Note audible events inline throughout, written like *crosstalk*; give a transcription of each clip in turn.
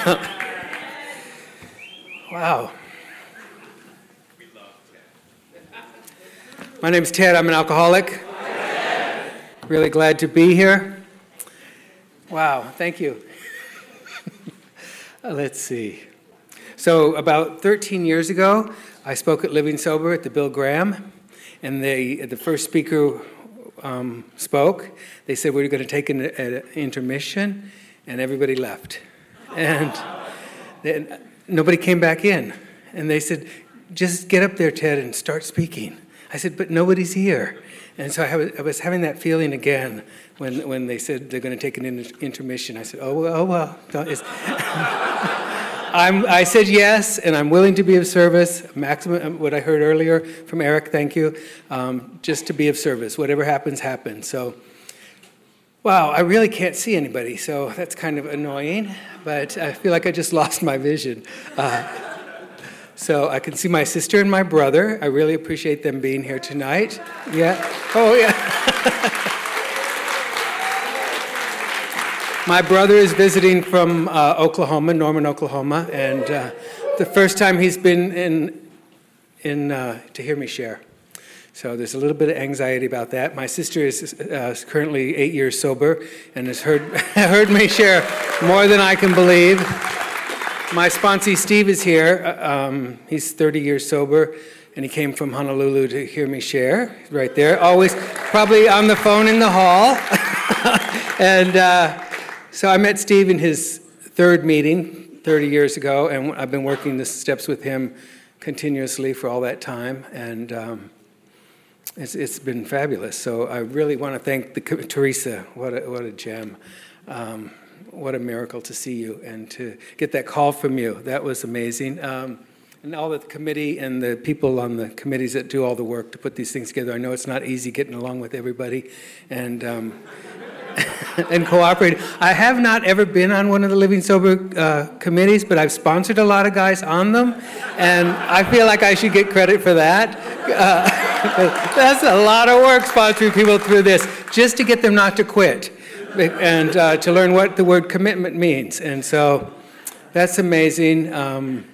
*laughs* wow. My name is Ted. I'm an alcoholic. Really glad to be here. Wow, thank you. *laughs* Let's see. So, about 13 years ago, I spoke at Living Sober at the Bill Graham, and they, the first speaker um, spoke. They said we were going to take an, an intermission, and everybody left. And then nobody came back in. And they said, just get up there, Ted, and start speaking. I said, but nobody's here. And so I, was having that feeling again when, when they said they're going to take an inter- intermission. I said, oh, well, oh, well. *laughs* I said yes, and I'm willing to be of service. Maximum, um, what I heard earlier from Eric, thank you. Um, just to be of service. Whatever happens, happens. So, wow, I really can't see anybody, so that's kind of annoying, but I feel like I just *laughs* lost my vision. Uh, so I can see my sister and my brother. I really appreciate them being here tonight. Yeah. Oh, yeah. *laughs* my brother is visiting from uh, Oklahoma, Norman, Oklahoma, and uh, the first time he's been in, in uh, to hear me share. So there's a little bit of anxiety about that. My sister is uh, currently eight years sober and has heard, *laughs* heard me share more than I can believe. My sponsee Steve is here. Uh, um, he's 30 years sober, and he came from Honolulu to hear me share. Right there, always probably on the phone in the hall. *laughs* and uh, so I met Steve in his third meeting 30 years ago, and I've been working the steps with him continuously for all that time, and um, it's, it's been fabulous. So I really want to thank the, Teresa. What a, what a gem. Um, what a miracle to see you and to get that call from you. That was amazing. Um, and all the committee and the people on the committees that do all the work to put these things together. I know it's not easy getting along with everybody and um, *laughs* and cooperating. I have not ever been on one of the Living Sober uh, committees, but I've sponsored a lot of guys on them, and I feel like I should get credit for that. Uh, *laughs* that's a lot of work sponsoring people through this just to get them not to quit and uh, to learn what the word commitment means. And so that's amazing. Um,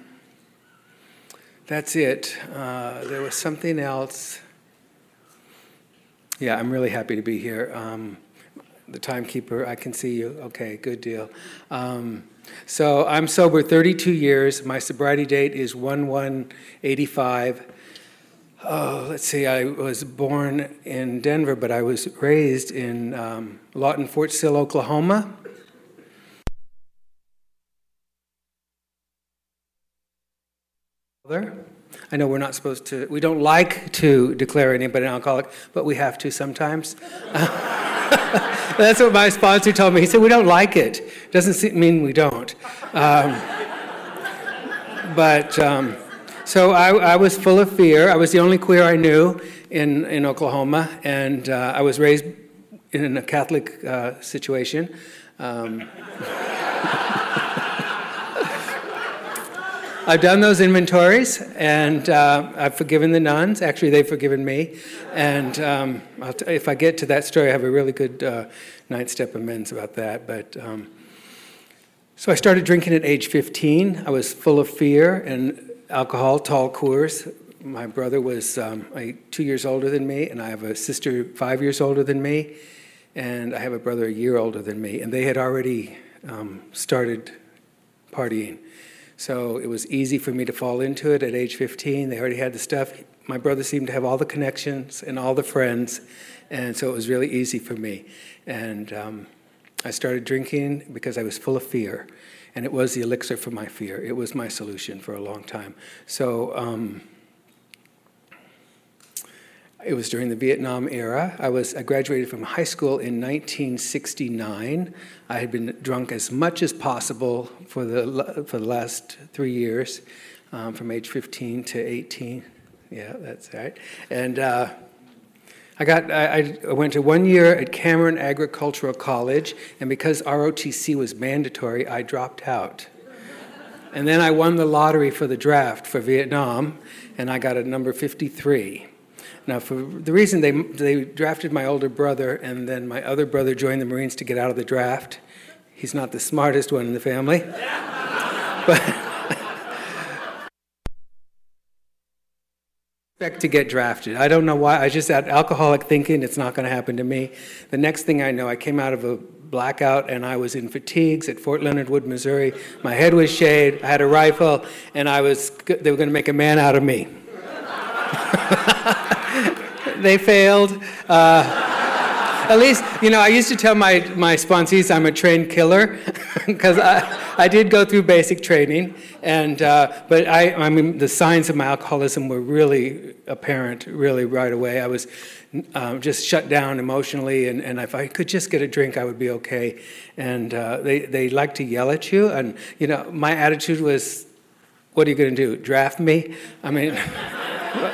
that's it. Uh, there was something else. Yeah, I'm really happy to be here. Um, the timekeeper, I can see you. Okay, good deal. Um, so I'm sober 32 years. My sobriety date is 1 1 85. Oh, let's see, I was born in Denver, but I was raised in um, Lawton Fort Sill, Oklahoma. I know we're not supposed to, we don't like to declare anybody an alcoholic, but we have to sometimes. *laughs* *laughs* That's what my sponsor told me. He said, We don't like it. Doesn't mean we don't. Um, but. Um, so I, I, was full of fear. I was the only queer I knew in, in Oklahoma, and uh, I was raised in a Catholic uh, situation. Um, *laughs* I've done those inventories, and uh, I've forgiven the nuns. Actually, they've forgiven me. And um, t- if I get to that story, I have a really good uh, ninth step amends about that. But um, so I started drinking at age 15. I was full of fear, and alcohol, tall Coors. My brother was um, two years older than me, and I have a sister five years older than me, and I have a brother a year older than me. And they had already um, started partying. So it was easy for me to fall into it at age 15. They already had the stuff. My brother seemed to have all the connections and all the friends, and so it was really easy for me. And um, I started drinking because I was full of fear and it was the elixir for my fear. It was my solution for a long time. So um, it was during the Vietnam era. I was I graduated from high school in 1969. I had been drunk as much as possible for the for the last three years, um, from age 15 to 18. Yeah, that's right. And uh, I got I, I, went to one year at Cameron Agricultural College, and because ROTC was mandatory, I dropped out. And then I won the lottery for the draft for Vietnam, and I got a number 53. Now, for the reason they they drafted my older brother, and then my other brother joined the Marines to get out of the draft. He's not the smartest one in the family. *laughs* but expect to get drafted. I don't know why. I just had alcoholic thinking. It's not going to happen to me. The next thing I know, I came out of a blackout and I was in fatigues at Fort Leonard Wood, Missouri. My head was shaved. I had a rifle, and I was. They were going to make a man out of me. *laughs* they failed. Uh, at least, you know, I used to tell my, my sponsees I'm a trained killer *laughs* because I, I did go through basic training. And, uh, but I, I mean, the signs of my alcoholism were really apparent, really right away. I was um, just shut down emotionally, and, and if I could just get a drink, I would be okay. And uh, they, they like to yell at you. And, you know, my attitude was, what are you going to do? Draft me? I mean, *laughs*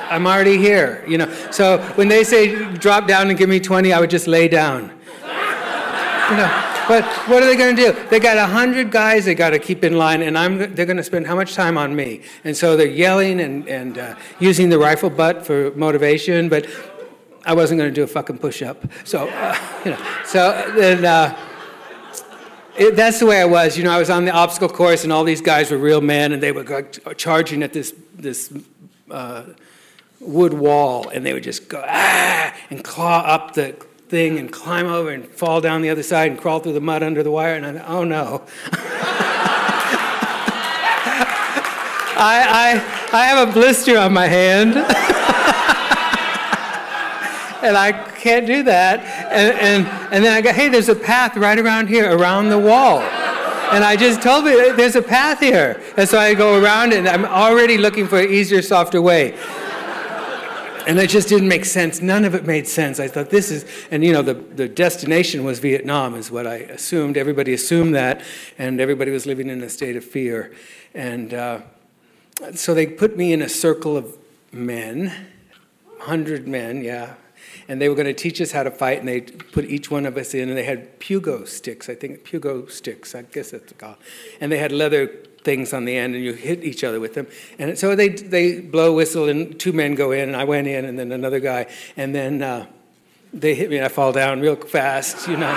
I'm already here, you know. So when they say drop down and give me 20, I would just lay down. You know, but what are they going to do? They got 100 guys they got to keep in line, and I'm, they're going to spend how much time on me? And so they're yelling and, and uh, using the rifle butt for motivation, but I wasn't going to do a fucking push up. So, uh, *laughs* you know, so then. Uh, it, that's the way I was. You know, I was on the obstacle course, and all these guys were real men, and they were charging at this this uh, wood wall, and they would just go ah and claw up the thing and climb over and fall down the other side and crawl through the mud under the wire. And I thought, oh no. *laughs* I, I, I have a blister on my hand. *laughs* and I can't do that. And, and, and then I go, hey, there's a path right around here, around the wall. And I just told me, there's a path here. And so I go around and I'm already looking for an easier, softer way. And it just didn't make sense. None of it made sense. I thought this is, and you know, the, the destination was Vietnam, is what I assumed. Everybody assumed that, and everybody was living in a state of fear. And uh, so they put me in a circle of men, 100 men, yeah. And they were going to teach us how to fight, and they put each one of us in, and they had pugo sticks, I think, pugo sticks, I guess that's called. And they had leather things on the end and you hit each other with them. And so they, they blow whistle and two men go in and I went in and then another guy. And then uh, they hit me and I fall down real fast, you know.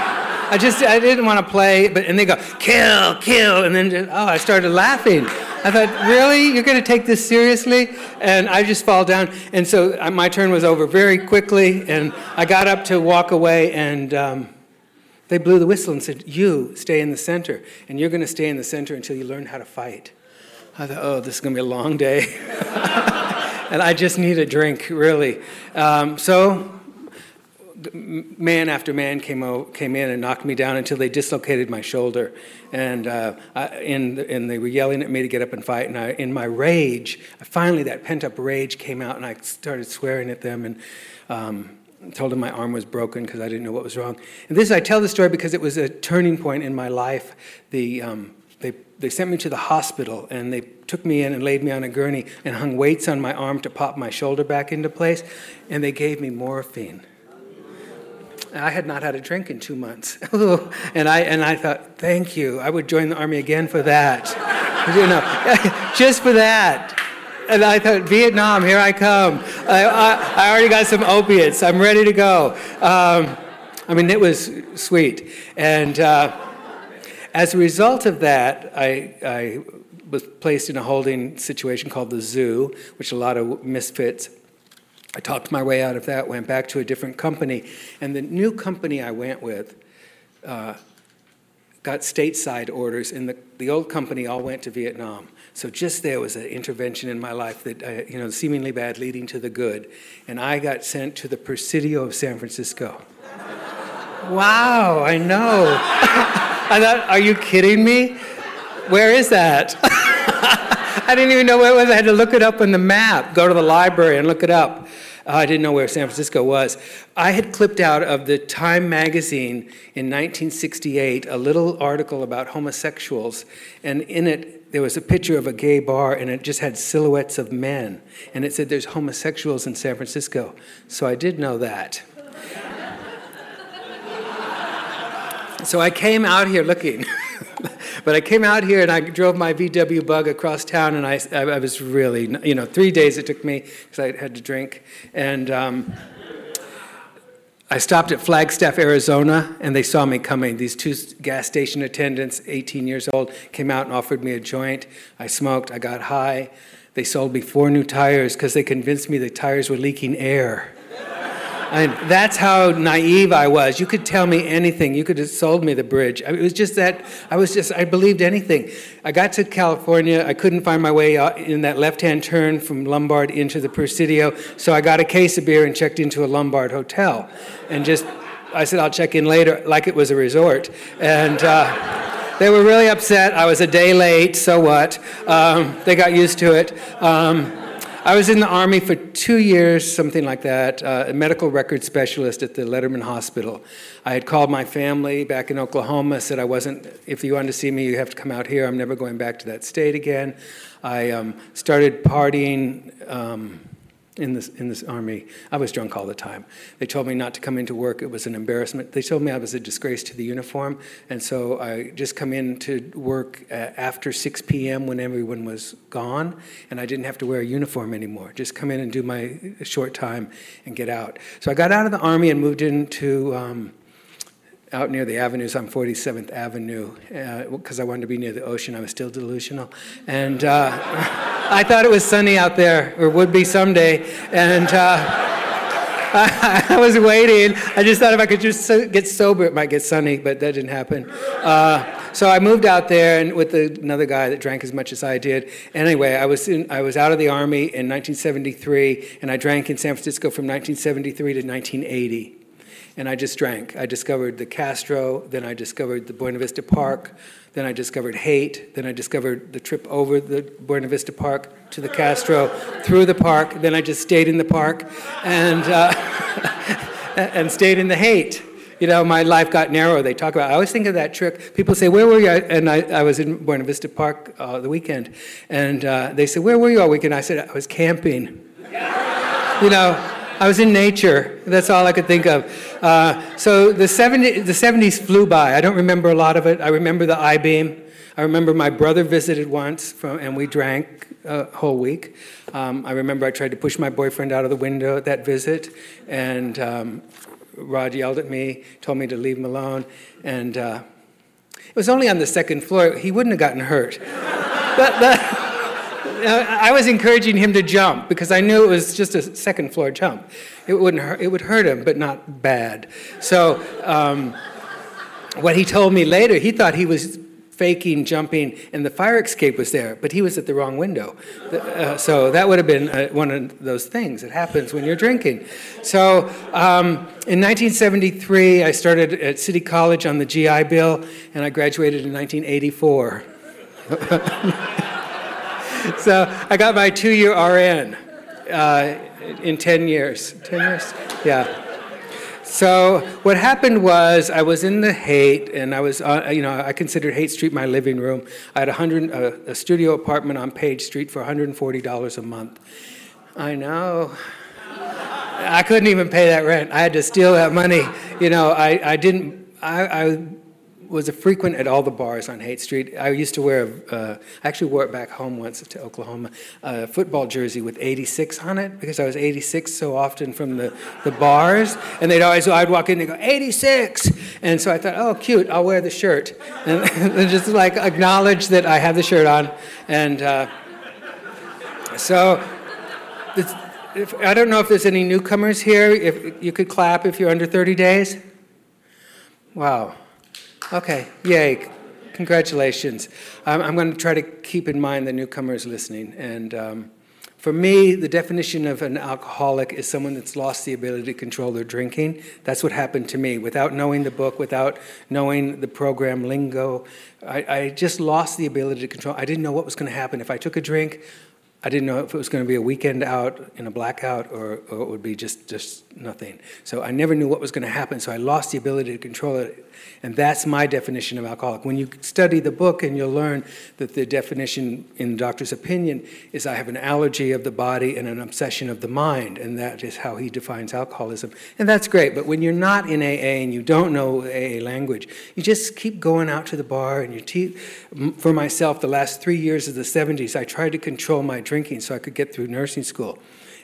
I just, I didn't want to play, but, and they go, kill, kill. And then, just, oh, I started laughing. I thought, really? You're going to take this seriously? And I just fall down. And so uh, my turn was over very quickly. And I got up to walk away and, um, they blew the whistle and said, You stay in the center, and you're going to stay in the center until you learn how to fight. I thought, Oh, this is going to be a long day. *laughs* and I just need a drink, really. Um, so, man after man came, out, came in and knocked me down until they dislocated my shoulder. And, uh, I, and, and they were yelling at me to get up and fight. And I, in my rage, finally that pent up rage came out, and I started swearing at them. And um, told them my arm was broken because I didn't know what was wrong. And this, I tell the story because it was a turning point in my life. The, um, they, they sent me to the hospital and they took me in and laid me on a gurney and hung weights on my arm to pop my shoulder back into place. And they gave me morphine. I had not had a drink in two months. *laughs* and, I, and I thought, thank you. I would join the army again for that. *laughs* you know, *laughs* just for that. And I thought, Vietnam, here I come. I, I, I already got some opiates. I'm ready to go. Um, I mean, it was sweet. And uh, as a result of that, I, I was placed in a holding situation called the zoo, which a lot of misfits. I talked my way out of that, went back to a different company. And the new company I went with uh, got stateside orders, and the, the old company all went to Vietnam. So just there was an intervention in my life that, uh, you know, seemingly bad leading to the good. And I got sent to the Presidio of San Francisco. *laughs* wow, I know. *laughs* I thought, are you kidding me? Where is that? *laughs* I didn't even know where it was. I had to look it up on the map, go to the library and look it up. Uh, I didn't know where San Francisco was. I had clipped out of the Time magazine in 1968 a little article about homosexuals, and in it there was a picture of a gay bar and it just had silhouettes of men. And it said there's homosexuals in San Francisco. So I did know that. *laughs* so I came out here looking. *laughs* but I came out here and I drove my VW bug across town, and I, I was really, you know, three days it took me because I had to drink. And um, I stopped at Flagstaff, Arizona, and they saw me coming. These two gas station attendants, 18 years old, came out and offered me a joint. I smoked, I got high. They sold me four new tires because they convinced me the tires were leaking air. That's how naive I was. You could tell me anything. You could have sold me the bridge. It was just that I was just, I believed anything. I got to California. I couldn't find my way in that left hand turn from Lombard into the Presidio. So I got a case of beer and checked into a Lombard hotel. And just, I said, I'll check in later, like it was a resort. And, uh, they were really upset. I was a day late, so what? Um, they got used to it. Um, I was in the Army for two years, something like that, uh, a medical record specialist at the Letterman Hospital. I had called my family back in Oklahoma, said I wasn't, if you want to see me, you have to come out here. I'm never going back to that state again. I um, started partying. Um, in this, in this army. I was drunk all the time. They told me not to come into work. It was an embarrassment. They told me I was a disgrace to the uniform. And so I just come in to work uh, after 6 p.m. when everyone was gone. And I didn't have to wear a uniform anymore. Just come in and do my short time and get out. So I got out of the army and moved into. Um, out near the avenues on 47th Avenue because uh, I wanted to be near the ocean. I was still delusional. And uh, *laughs* I thought it was sunny out there, or would be someday. And uh, I, *laughs* I, was waiting. I just thought if I could just get sober, it might get sunny, but that didn't happen. Uh, so I moved out there and with the, another guy that drank as much as I did. Anyway, I was, in, I was out of the Army in 1973, and I drank in San Francisco from 1973 to 1980 and I just drank. I discovered the Castro, then I discovered the Buena Vista Park, then I discovered Haight, then I discovered the trip over the Buena Vista Park to the Castro, through the park, then I just stayed in the park and, uh, *laughs* and stayed in the Haight. You know, my life got narrow. They talk about. I always think of that trick. People say, "Where were you?" And I, I was in Buena Vista Park uh, the weekend, and uh, they said, "Where were you all weekend?" I said, "I was camping." *laughs* you know, I was in nature. That's all I could think of. Uh, so the, 70, the 70s flew by. I don't remember a lot of it. I remember the I beam. I remember my brother visited once, from, and we drank a whole week. Um, I remember I tried to push my boyfriend out of the window at that visit, and um, Rod yelled at me, told me to leave him alone, and uh, it was only on the second floor. He wouldn't have gotten hurt. *laughs* but, but I was encouraging him to jump because I knew it was just a second floor jump. It wouldn't hurt, it would hurt him, but not bad. So, um, what he told me later, he thought he was faking jumping, and the fire escape was there, but he was at the wrong window. Uh, so that would have been uh, one of those things that happens when you're drinking. So um, in 1973, I started at City College on the GI Bill, and I graduated in 1984. *laughs* so I got my two year RN uh, in 10 years. 10 years? Yeah. So what happened was I was in the Haight, and I was, uh, you know, I considered Haight Street my living room. I had a, hundred, uh, a studio apartment on Page Street for $140 a month. I know. I couldn't even pay that rent. I had to steal that money. You know, I, I didn't, I, I was a frequent at all the bars on Haight Street. I used to wear, uh, I actually wore it back home once to Oklahoma, a football jersey with 86 on it because I was 86 so often from the, the bars. And they'd always, I'd walk in and go, 86! And so I thought, oh, cute, I'll wear the shirt. *laughs* And, *laughs* and just like acknowledge that I have the shirt on. And uh, so if, I don't know if there's any newcomers here. If you could clap if you're under 30 days. Wow. Okay, yay. Congratulations. I'm going to try to keep in mind the newcomers listening. And um, for me, the definition of an alcoholic is someone that's lost the ability to control their drinking. That's what happened to me. Without knowing the book, without knowing the program lingo, I, I just lost the ability to control. I didn't know what was going to happen. If I took a drink, I didn't know if it was going to be a weekend out in a blackout or, or it would be just, just nothing. So I never knew what was going to happen. So I lost the ability to control it. And that's my definition of alcoholic. When you study the book and you'll learn that the definition in the doctor's opinion is I have an allergy of the body and an obsession of the mind. And that is how he defines alcoholism. And that's great. But when you're not in AA and you don't know AA language, you just keep going out to the bar and you te- for myself, the last three years of the 70s, I tried to control my drinking so I could get through nursing school.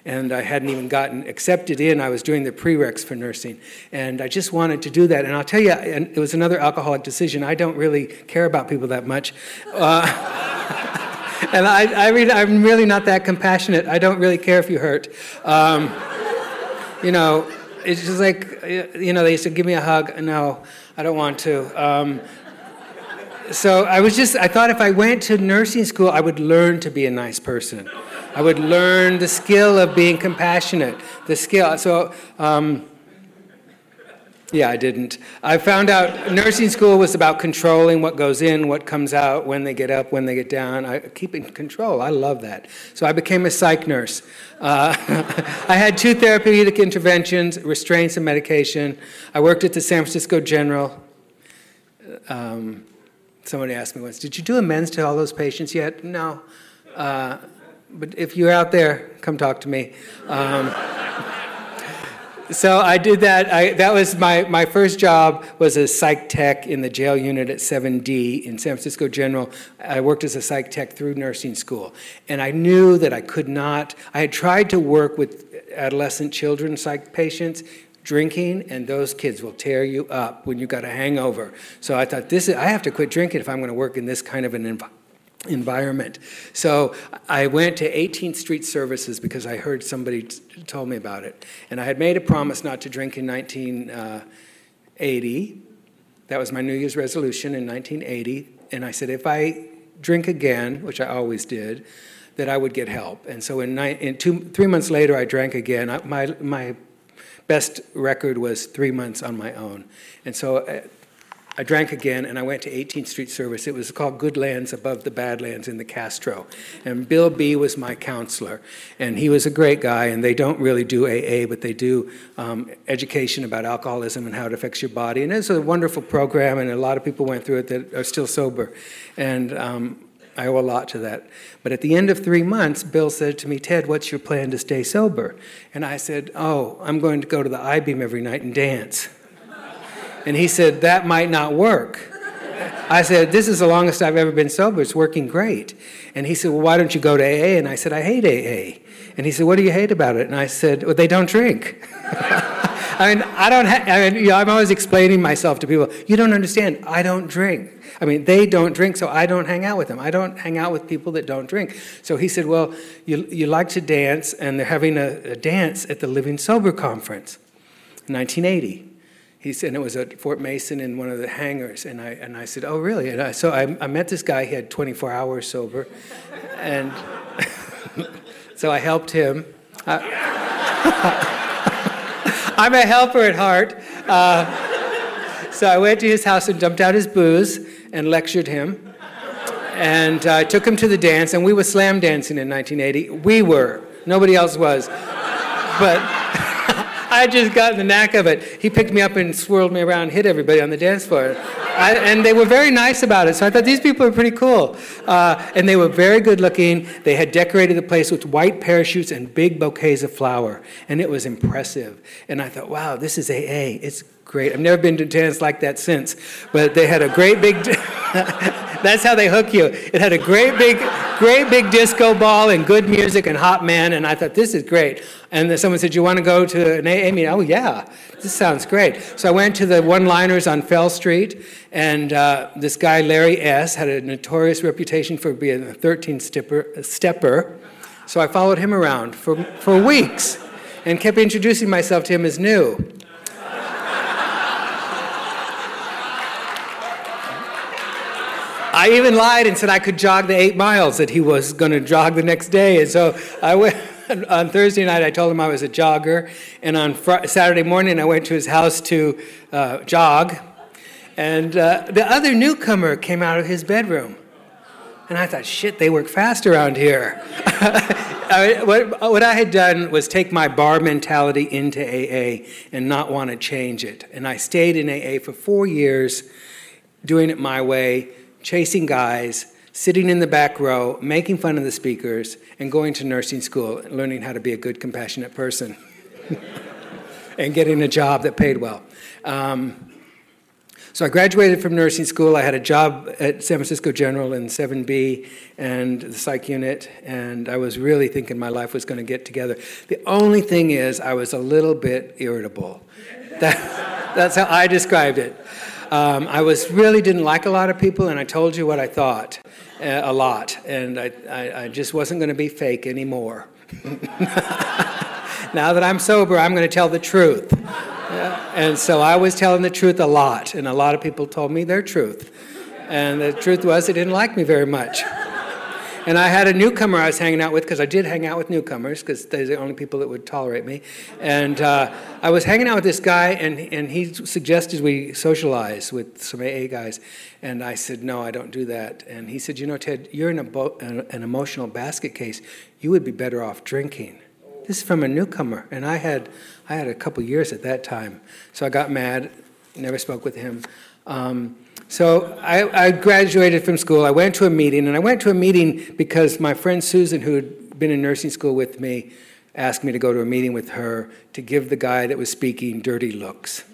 and I hadn't even gotten accepted in. I was doing the prereqs for nursing, and I just wanted to do that. And I'll tell you, and it was another alcoholic decision. I don't really care about people that much. Uh, *laughs* and I, I really, I'm really not that compassionate. I don't really care if you hurt. Um, you know, it's just like, you know, they used to give me a hug. No, I don't want to. Um, so I was just, I thought if I went to nursing school, I would learn to be a nice person. I would learn the skill of being compassionate, the skill. So, um, yeah, I didn't. I found out nursing school was about controlling what goes in, what comes out, when they get up, when they get down. I, keeping control. I love that. So I became a psych nurse. Uh, *laughs* I had two therapeutic interventions, restraints and medication. I worked at the San Francisco General. Um, somebody asked me once, Did you do amends to all those patients yet? No. Uh, but if you're out there, come talk to me. Um, so I did that. I, that was my, my first job was a psych tech in the jail unit at 7D in San Francisco General. I worked as a psych tech through nursing school. And I knew that I could not, I had tried to work with adolescent children psych patients drinking and those kids will tear you up when you got a hangover. So I thought this is, I have to quit drinking if I'm going to work in this kind of an environment environment. So I went to 18th Street Services because I heard somebody t- told me about it. And I had made a promise not to drink in 1980. Uh, that was my New Year's resolution in 1980. And I said, if I drink again, which I always did, that I would get help. And so in, ni- in two, three months later, I drank again. I, my, my best record was three months on my own. And so uh, I drank again and I went to 18th Street Service. It was called Good Lands Above the Badlands in the Castro. And Bill B was my counselor. And he was a great guy. And they don't really do AA, but they do um, education about alcoholism and how it affects your body. And it's a wonderful program, and a lot of people went through it that are still sober. And um, I owe a lot to that. But at the end of three months, Bill said to me, Ted, what's your plan to stay sober? And I said, Oh, I'm going to go to the I beam every night and dance. And he said, That might not work. I said, This is the longest I've ever been sober. It's working great. And he said, Well, why don't you go to AA? And I said, I hate AA. And he said, What do you hate about it? And I said, Well, they don't drink. *laughs* I mean, I don't. Ha- I mean, you know, I'm always explaining myself to people. You don't understand. I don't drink. I mean, they don't drink, so I don't hang out with them. I don't hang out with people that don't drink. So he said, Well, you, you like to dance, and they're having a, a dance at the Living Sober Conference, 1980 he said, and it was at Fort Mason in one of the hangars. And I, and I said, oh, really? And I, so I, I met this guy, he had 24 hours sober. And *laughs* so I helped him. Uh, *laughs* I'm a helper at heart. Uh, so I went to his house and dumped out his booze and lectured him. And I uh, took him to the dance, and we were slam dancing in 1980. We were, nobody else was. But I just got the knack of it. He picked me up and swirled me around, hit everybody on the dance floor. I, and they were very nice about it. So I thought these people are pretty cool. Uh, and they were very good looking. They had decorated the place with white parachutes and big bouquets of flower. And it was impressive. And I thought, wow, this is AA. It's great. I've never been to dance like that since. But they had a great big. *laughs* That's how they hook you. It had a great big, great big disco ball and good music and hot man, and I thought this is great. And then someone said, "You want to go to an AA meeting?" Oh yeah, this sounds great. So I went to the one-liners on Fell Street, and uh, this guy Larry S had a notorious reputation for being a 13 stepper. stepper. So I followed him around for, for weeks and kept introducing myself to him as new. I even lied and said I could jog the eight miles that he was going to jog the next day. And so I went. *laughs* On Thursday night, I told him I was a jogger, and on Saturday morning, I went to his house to uh, jog, and uh, the other newcomer came out of his bedroom. And I thought, shit, they work fast around here. *laughs* I, what, what I had done was take my bar mentality into AA and not want to change it. And I stayed in AA for four years, doing it my way, chasing guys, sitting in the back row, making fun of the speakers, and going to nursing school, and learning how to be a good, compassionate person, *laughs* and getting a job that paid well. Um, So I graduated from nursing school. I had a job at San Francisco General in 7B and the psych unit, and I was really thinking my life was going to get together. The only thing is, I was a little bit irritable. That, *laughs* that's how I described it. Um, I was really didn't like a lot of people, and I told you what I thought uh, a lot, and I, I, I just wasn't going to be fake anymore. *laughs* now that I'm sober, I'm going to tell the truth. And so I was telling the truth a lot, and a lot of people told me their truth. And the truth was, they didn't like me very much. And I had a newcomer I was hanging out with because I did hang out with newcomers because they're the only people that would tolerate me. And uh, I was hanging out with this guy, and, and he suggested we socialize with some AA guys. And I said, No, I don't do that. And he said, You know, Ted, you're in a bo- an emotional basket case. You would be better off drinking. This is from a newcomer, and I had I had a couple years at that time, so I got mad, never spoke with him. Um, so I, I, graduated from school. I went to a meeting, and I went to a meeting because my friend Susan, who had been in nursing school with me, asked me to go to a meeting with her to give the guy that was speaking dirty looks.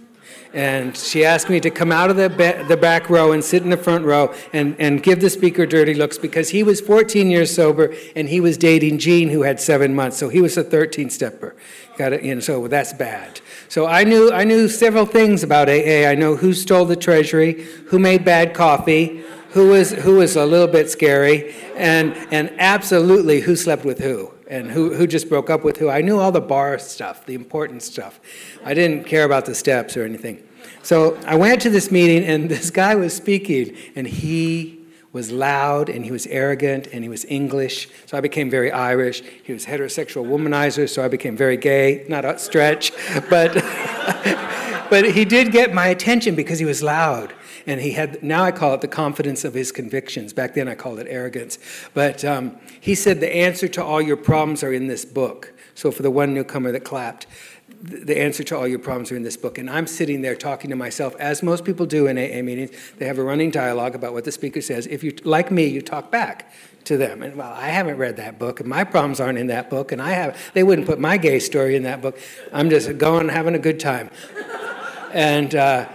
And she asked me to come out of the, ba- the back row and sit in the front row and, and give the speaker dirty looks because he was 14 years sober and he was dating Jean, who had seven months. So he was a 13 stepper. Got it? You know, so that's bad. So I knew, I knew several things about AA. I know who stole the treasury, who made bad coffee, who was, who was a little bit scary, and, and absolutely who slept with who and who, who just broke up with who. I knew all the bar stuff, the important stuff. I didn't care about the steps or anything. So I went to this meeting, and *laughs* this guy was speaking, and he was loud and he was arrogant and he was English, so I became very Irish. He was heterosexual womanizer, so I became very gay. Not a stretch, *laughs* but *laughs* but he did get my attention because he was loud. And he had now i call it the confidence of his convictions. Back then i called it arrogance. But um, he said the answer to all your problems are in this book. So for the one newcomer that clapped the answer to all your problems are in this book. And I'm sitting there talking to myself, as most people do in AA meetings. They have a running dialogue about what the speaker says. If you, like me, you talk back to them. And well, I haven't read that book, and my problems aren't in that book, and I have. They wouldn't put my gay story in that book. I'm just going, having a good time. and uh,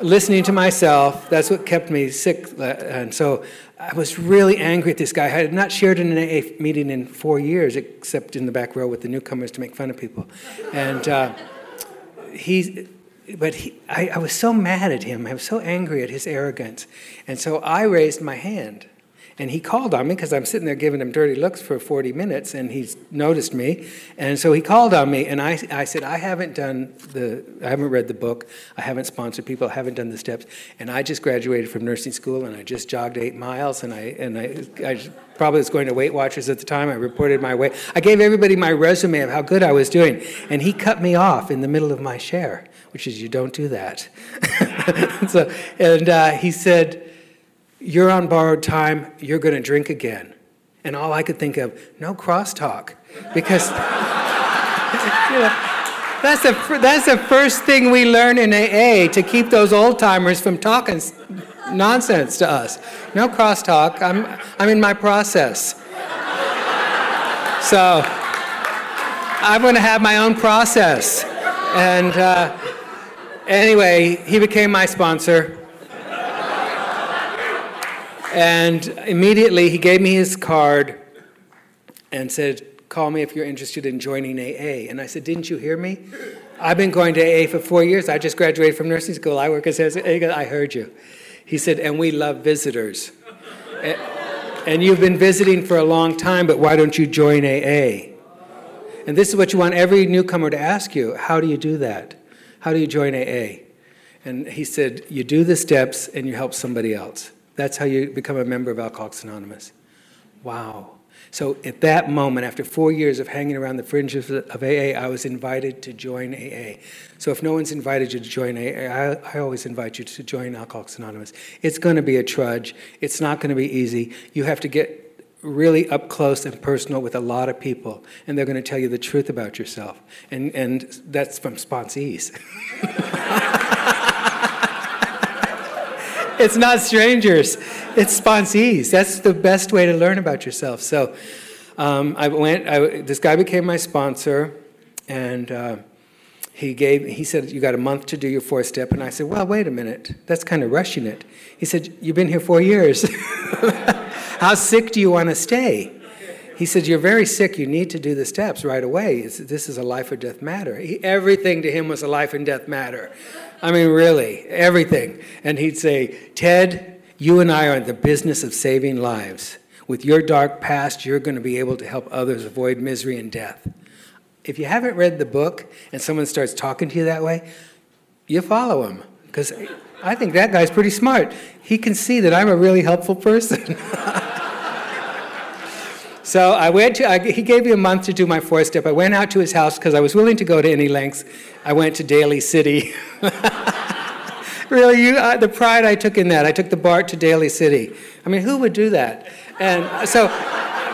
listening to myself, that's what kept me sick. Uh, and so I was really angry at this guy. I had not shared in an AA meeting in four years, except in the back row with the newcomers to make fun of people. And uh, he, but he, I, I was so mad at him. I was so angry at his arrogance. And so I raised my hand. And he called on me because I'm sitting there giving him dirty looks for 40 minutes, and he's noticed me. And so he called on me, and I, I said, I haven't done the, I haven't read the book, I haven't sponsored people, I haven't done the steps, and I just graduated from nursing school, and I just jogged eight miles, and I, and I, I probably was going to Weight Watchers at the time. I reported my weight. I gave everybody my resume of how good I was doing, and he cut me off in the middle of my share, which is you don't do that. *laughs* so, and uh, he said you're on borrowed time, you're going to drink again. And all I could think of, no crosstalk. Because, *laughs* you know, that's the, that's the first thing we learn in AA to keep those old timers from talking nonsense to us. No crosstalk. I'm, I'm in my process. So I'm going to have my own process. And uh, anyway, he became my sponsor. And immediately he gave me his card and said, Call me if you're interested in joining AA. And I said, Didn't you hear me? I've been going to AA for four years. I just graduated from nursing school. I work as AA. I heard you. He said, And we love visitors. And you've been visiting for a long time, but why don't you join AA? And this is what you want every newcomer to ask you How do you do that? How do you join AA? And he said, You do the steps and you help somebody else. That's how you become a member of Alcoholics Anonymous. Wow. So at that moment, after four years of hanging around the fringes of AA, I was invited to join AA. So if no one's invited you to join AA, I, I always invite you to join Alcoholics Anonymous. It's going to be a trudge. It's not going to be easy. You have to get really up close and personal with a lot of people, and they're going to tell you the truth about yourself. And, and that's from sponsees. *laughs* it's not strangers, it's sponsees. That's the best way to learn about yourself. So um, I went, I, this guy became my sponsor, and uh, he gave he said you got a month to do your four step. And i said well wait a minute. That's kind of rushing it. He said you've been here four years. *laughs* How sick do you want to stay he said you're very sick you need to do the steps right away it's, this is a life or death matter he, everything to him was a life and death matter i mean really everything and he'd say ted you and i are in the business of saving lives with your dark past you're going to be able to help others avoid misery and death if you haven't read the book and someone starts talking to you that way, you follow him. Because I think that guy's pretty smart. He can see that I'm a really helpful person. *laughs* so I went to, I, he gave me a month to do my four step. I went out to his house because I was willing to go to any lengths. I went to Daly City. *laughs* really, you, uh, the pride I took in that. I took the BART to Daly City. I mean, who would do that? And so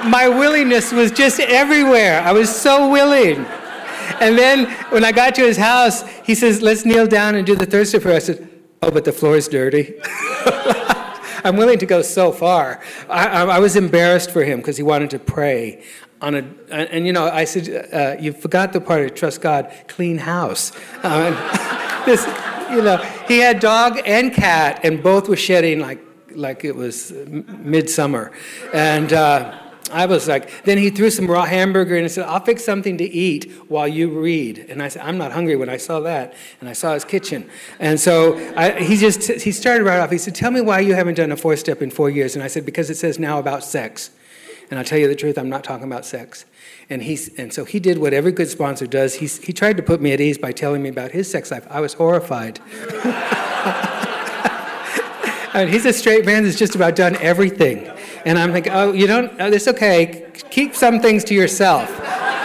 my willingness was just everywhere. I was so willing. And then when I got to his house, he says, Let's kneel down and do the thirst prayer. I said, Oh, but the floor is dirty. *laughs* *laughs* I'm willing to go so far. I, I, I was embarrassed for him because he wanted to pray on a, and, and you know, I said, uh, You forgot the part of trust God, clean house. Um, *laughs* this, you know, he had dog and cat, and both were shedding like, like it was midsummer. And, uh, I was like, then he threw some raw hamburger and said, I'll fix something to eat while you read. And I said, I'm not hungry when I saw that. And I saw his kitchen. And so I, he just, he started right off. He said, Tell me why you haven't done a four step in four years. And I said, Because it says now about sex. And I'll tell you the truth, I'm not talking about sex. And, he's, and so he did what every good sponsor does. He's, he tried to put me at ease by telling me about his sex life. I was horrified. *laughs* I and he's a straight man that's just about done everything. And I'm like, oh, you don't, oh, it's okay. Keep some things to yourself.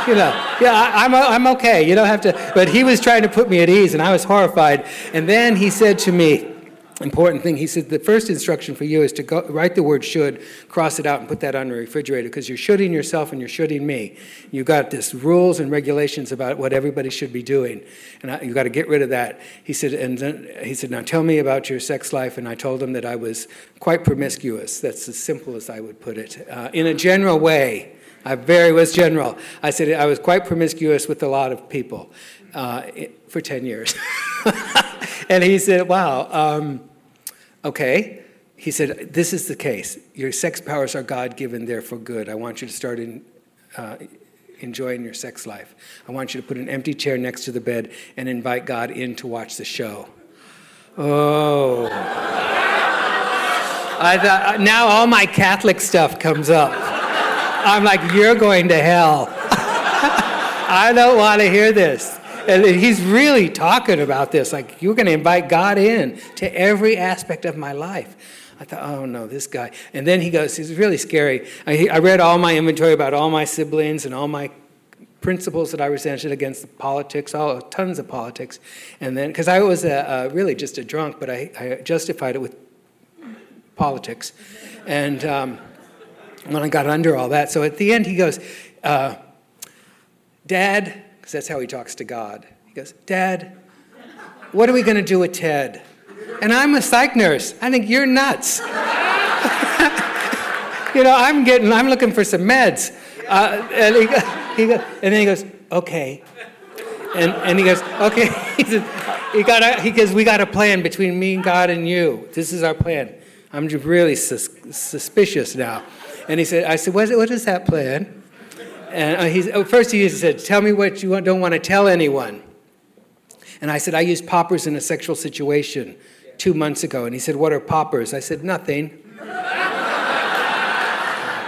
You know, yeah, I, I'm, I'm okay. You don't have to. But he was trying to put me at ease, and I was horrified. And then he said to me, important thing. He said the first instruction for you is to go, write the word should, cross it out, and put that on the refrigerator because you're shoulding yourself and you're shoulding me. You've got this rules and regulations about what everybody should be doing, and I, you got to get rid of that. He said, and then he said, now tell me about your sex life. And I told him that I was quite promiscuous. That's as simple as I would put it, uh, in a general way. I very was general. I said I was quite promiscuous with a lot of people uh, for 10 years. *laughs* and he said, wow. Um, Okay. He said, This is the case. Your sex powers are God given, they're for good. I want you to start in, uh, enjoying your sex life. I want you to put an empty chair next to the bed and invite God in to watch the show. Oh. I thought, uh, now all my Catholic stuff comes up. I'm like, You're going to hell. *laughs* I don't want to hear this. And he's really talking about this. Like, you're going to invite God in to every aspect of my life. I thought, oh no, this guy. And then he goes, he's really scary. I, I read all my inventory about all my siblings and all my principles that I resented against politics, all tons of politics. And then, because I was a, a, really just a drunk, but I, I justified it with politics. And um, when I got under all that, so at the end he goes, uh, Dad, because that's how he talks to God. He goes, Dad, what are we going to do with Ted? And I'm a psych nurse. I think you're nuts. *laughs* you know, I'm getting, I'm looking for some meds. Uh, and, he, he, and then he goes, okay. And, and he goes, okay. *laughs* he says, he, got he goes, we got a plan between me and God and you. This is our plan. I'm really sus- suspicious now. And he said, I said, what, what is that plan? And uh, oh, first he said, Tell me what you don't want to tell anyone. And I said, I used poppers in a sexual situation two months ago. And he said, What are poppers? I said, Nothing. *laughs*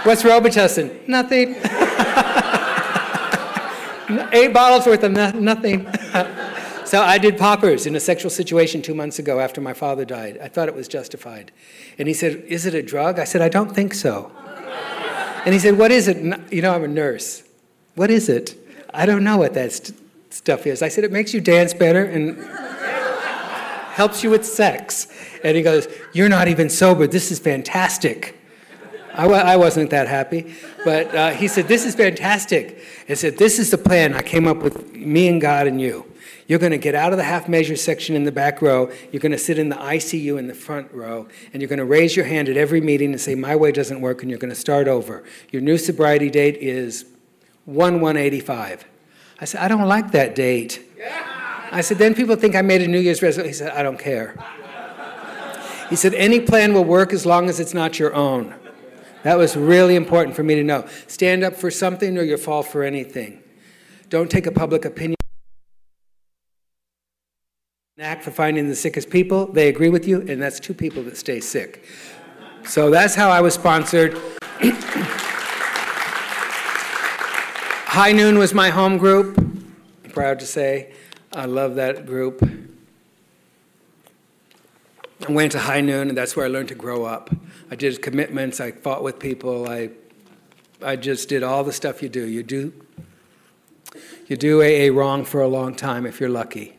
What's Robitussin? Nothing. *laughs* Eight bottles worth of no- nothing. *laughs* so I did poppers in a sexual situation two months ago after my father died. I thought it was justified. And he said, Is it a drug? I said, I don't think so. And he said, What is it? You know, I'm a nurse. What is it? I don't know what that st- stuff is. I said, It makes you dance better and helps you with sex. And he goes, You're not even sober. This is fantastic. I w- I wasn't that happy. But uh, he said, This is fantastic. He said, This is the plan I came up with, me and God and you. You're going to get out of the half measure section in the back row. You're going to sit in the ICU in the front row. And you're going to raise your hand at every meeting and say, My way doesn't work. And you're going to start over. Your new sobriety date is 1 185. I said, I don't like that date. I said, then people think I made a New Year's resolution. He said, I don't care. He said, any plan will work as long as it's not your own. That was really important for me to know. Stand up for something or you fall for anything. Don't take a public opinion. Act for finding the sickest people. They agree with you, and that's two people that stay sick. So that's how I was sponsored. High Noon was my home group. I'm proud to say. I love that group. I went to High Noon, and that's where I learned to grow up. I did commitments. I fought with people. I, I just did all the stuff you do. You do, you do AA wrong for a long time if you're lucky,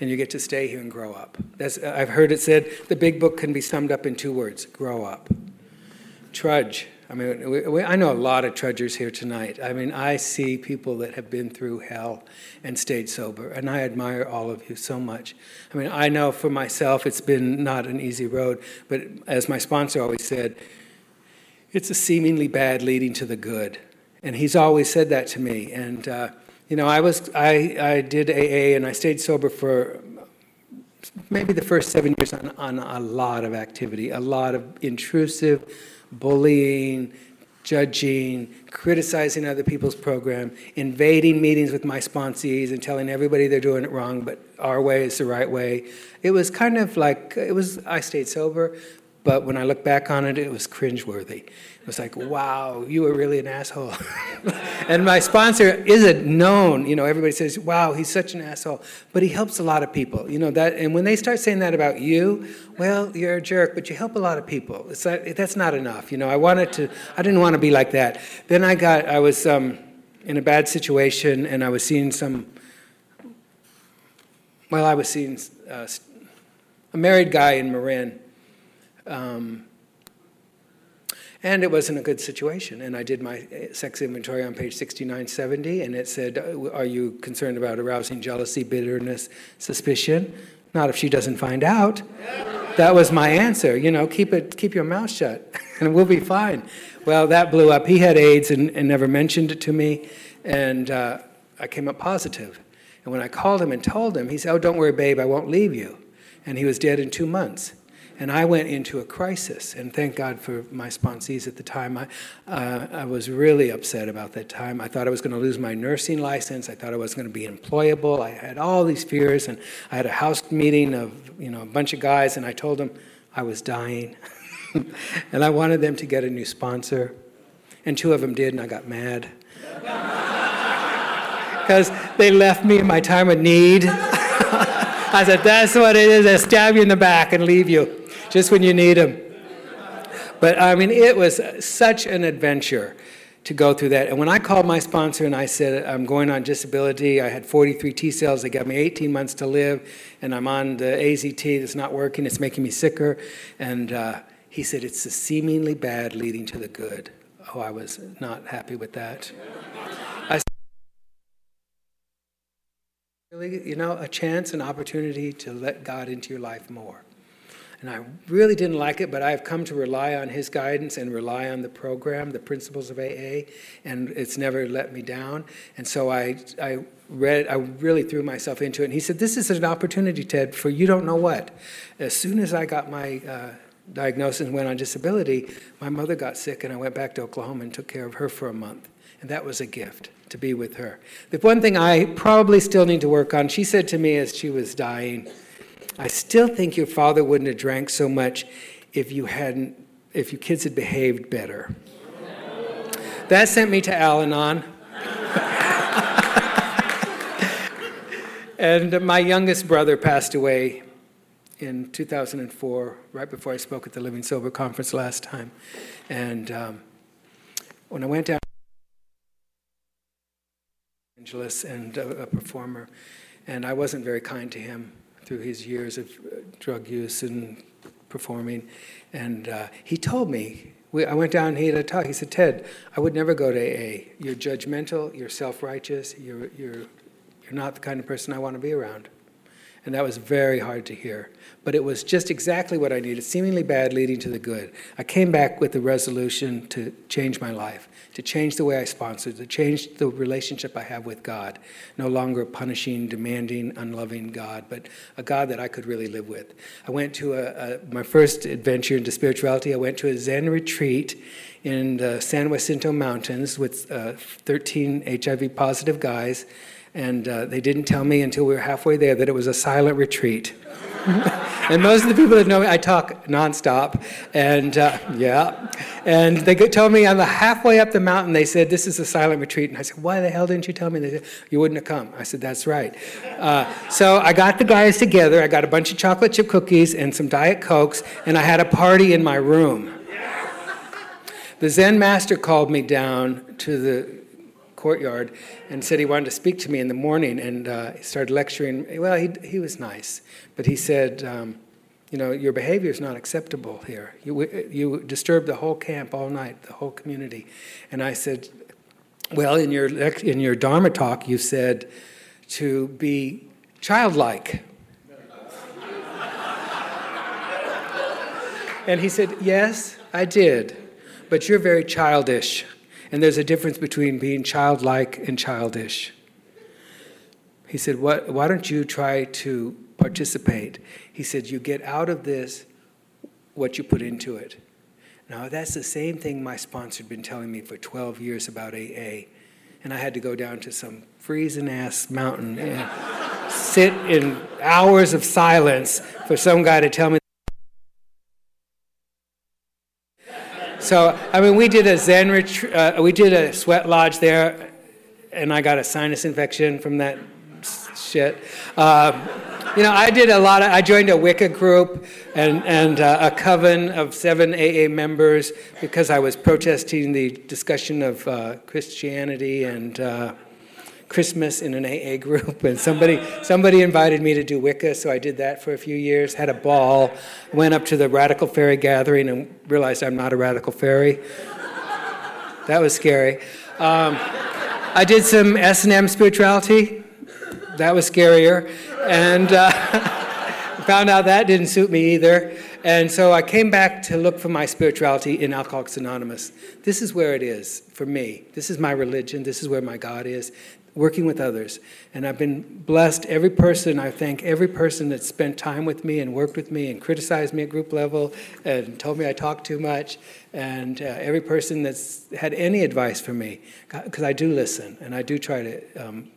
and you get to stay here and grow up. That's, I've heard it said the big book can be summed up in two words: grow up. Trudge. I mean, we, we, I know a lot of trudgers here tonight. I mean, I see people that have been through hell and stayed sober, and I admire all of you so much. I mean, I know for myself it's been not an easy road, but as my sponsor always said, it's a seemingly bad leading to the good. And he's always said that to me. And, uh, you know, I, was, I, I did AA and I stayed sober for maybe the first seven years on, on a lot of activity, a lot of intrusive, bullying, judging, criticizing other people's program, invading meetings with my sponsees and telling everybody they're doing it wrong, but our way is the right way. It was kind of like, it was, I stayed sober, but when I look back on it, it was cringeworthy. It was like, wow, you were really an asshole. *laughs* and my sponsor isn't known. You know, everybody says, wow, he's such an asshole. But he helps a lot of people. You know, that, and when they start saying that about you, well, you're a jerk, but you help a lot of people. It's that's not enough. You know, I wanted to, I didn't want to be like that. Then I got, I was um, in a bad situation and I was seeing some, well, I was seeing uh, a married guy in Marin um, and it wasn't a good situation. And I did my sex inventory on page 6970, and it said, Are you concerned about arousing jealousy, bitterness, suspicion? Not if she doesn't find out. That was my answer. You know, keep, it, keep your mouth shut, *laughs* and we'll be fine. Well, that blew up. He had AIDS and, and never mentioned it to me, and uh, I came up positive. And when I called him and told him, he said, Oh, don't worry, babe, I won't leave you. And he was dead in two months. And I went into a crisis, and thank God for my sponsees at the time. I, uh, I was really upset about that time. I thought I was going to lose my nursing license. I thought I was going to be employable. I had all these fears, and I had a house meeting of you know a bunch of guys, and I told them I was dying, *laughs* and I wanted them to get a new sponsor, and two of them did, and I got mad *laughs* because they left me in my time of need. *laughs* I said, that's what it is. They stab you in the back and leave you just when you need them. But I mean, it was such an adventure to go through that. And when I called my sponsor and I said, I'm going on disability, I had 43 T cells, they got me 18 months to live, and I'm on the AZT that's not working, it's making me sicker. And uh, he said, It's the seemingly bad leading to the good. Oh, I was not happy with that. I said, really, you know, a chance, an opportunity to let God into your life more. And I really didn't like it, but I've come to rely on his guidance and rely on the program, the principles of AA, and it's never let me down. And so I, I read, I really threw myself into it. And he said, This is an opportunity, Ted, for you don't know what. As soon as I got my uh, diagnosis and went on disability, my mother got sick, and I went back to Oklahoma and took care of her for a month. And that was a gift to be with her. The one thing I probably still need to work on, she said to me as she was dying, I still think your father wouldn't have drank so much if you hadn't, if you kids had behaved better. That sent me to Al Anon. *laughs* and my youngest brother passed away in 2004, right before I spoke at the Living Sober conference last time. And um, when I went down Angeles and a, a performer, and I wasn't very kind to him through his years of uh, drug use and performing. And uh, he told me, we, I went down he had a talk. He said, Ted, I would never go to AA. You're judgmental, you're self righteous, you're, you're, you're not the kind of person I want to be around. And that was very hard to hear. But it was just exactly what I needed, seemingly bad leading to the good. I came back with the resolution to change my life, to change the way I sponsor, to change the relationship I have with God. No longer punishing, demanding, unloving God, but a God that I could really live with. I went to a, a my first adventure into spirituality. I went to a Zen retreat in the San Jacinto Mountains with uh, 13 HIV positive guys and uh, they didn't tell me until we were halfway there that it was a silent retreat. *laughs* and most of the people that know me, I talk nonstop. And uh, yeah. And they told me I'm halfway up the mountain. They said, This is a silent retreat. And I said, Why the hell didn't you tell me? They said, You wouldn't have come. I said, That's right. Uh, so I got the guys together. I got a bunch of chocolate chip cookies and some Diet Cokes, and I had a party in my room. The Zen master called me down to the courtyard and said he wanted to speak to me in the morning and uh, started lecturing. Well, he, he was nice, but he said, um, you know, your behavior is not acceptable here. You, you disturbed the whole camp all night, the whole community. And I said, well, in your, in your Dharma talk, you said to be childlike. and he said, yes, I did, but you're very childish. And there's a difference between being childlike and childish. He said, what, Why don't you try to participate? He said, You get out of this what you put into it. Now, that's the same thing my sponsor had been telling me for 12 years about AA. And I had to go down to some freezing ass mountain and *laughs* sit in hours of silence for some guy to tell me. So, I mean, we did a Zen retreat, uh, we did a sweat lodge there, and I got a sinus infection from that shit. Uh, you know, I did a lot of, I joined a Wicca group and, and uh, a coven of seven AA members because I was protesting the discussion of uh, Christianity and uh, Christmas in an AA group, and somebody somebody invited me to do Wicca, so I did that for a few years. Had a ball, went up to the Radical Faerie gathering, and realized I'm not a Radical Faerie. that was scary. Um, I did some S and M spirituality. That was scarier, and uh, *laughs* found out that didn't suit me either. And so I came back to look for my spirituality in Alcoholics Anonymous. This is where it is for me. This is my religion. This is where my God is working with others. And I've been blessed. Every person, I thank every person that spent time with me and worked with me and criticized me at group level and told me I talk too much. And uh, every person that's had any advice for me, because I do listen and I do try to um,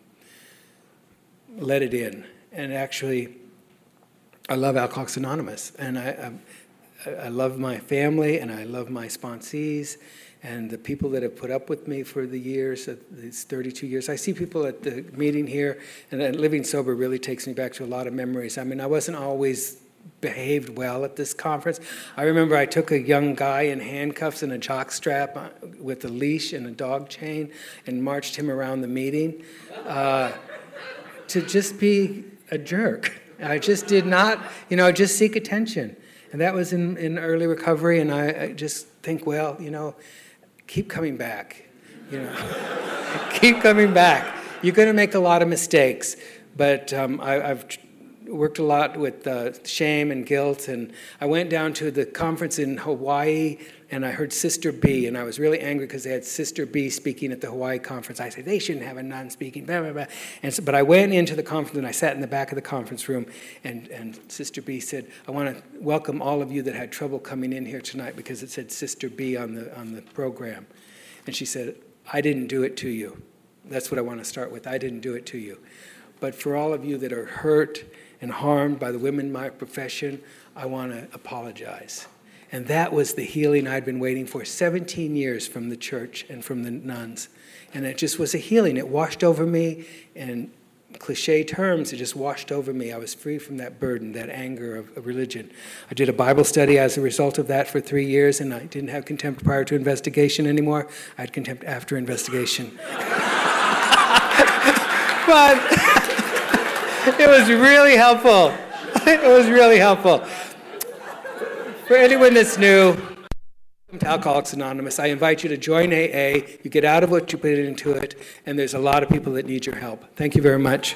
let it in. And actually, I love Alcoholics Anonymous. And I, I, I love my family and I love my sponsees and the people that have put up with me for the years, uh, these 32 years. I see people at the meeting here, and living sober really takes me back to a lot of memories. I mean, I wasn't always behaved well at this conference. I remember I took a young guy in handcuffs and a jock strap uh, with a leash and a dog chain and marched him around the meeting uh, to just be a jerk. I just did not, you know, just seek attention. And that was in, in early recovery, and I, I just think, well, you know, keep coming back. You know, *laughs* keep coming back. You're going to make a lot of mistakes, but um, I, have worked a lot with uh, shame and guilt. And I went down to the conference in Hawaii and I heard Sister B, and I was really angry because they had Sister B speaking at the Hawaii conference. I said, they shouldn't have a nun speaking, blah, blah, blah. And so, but I went into the conference and I sat in the back of the conference room, and, and Sister B said, I want to welcome all of you that had trouble coming in here tonight because it said Sister B on the, on the program. And she said, I didn't do it to you. That's what I want to start with. I didn't do it to you. But for all of you that are hurt and harmed by the women in my profession, I want to apologize. And that was the healing I'd been waiting for 17 years from the church and from the nuns. And it just was a healing. It washed over me, and cliche terms, it just washed over me. I was free from that burden, that anger of, of, religion. I did a Bible study as a result of that for three years, and I didn't have contempt prior to investigation anymore. I had contempt after investigation. *laughs* but *laughs* it was really helpful. It was really helpful. For anyone that's new, welcome to Alcoholics Anonymous. I invite you to join AA. You get out of what you put into it, and there's a lot of people that need your help. Thank you very much.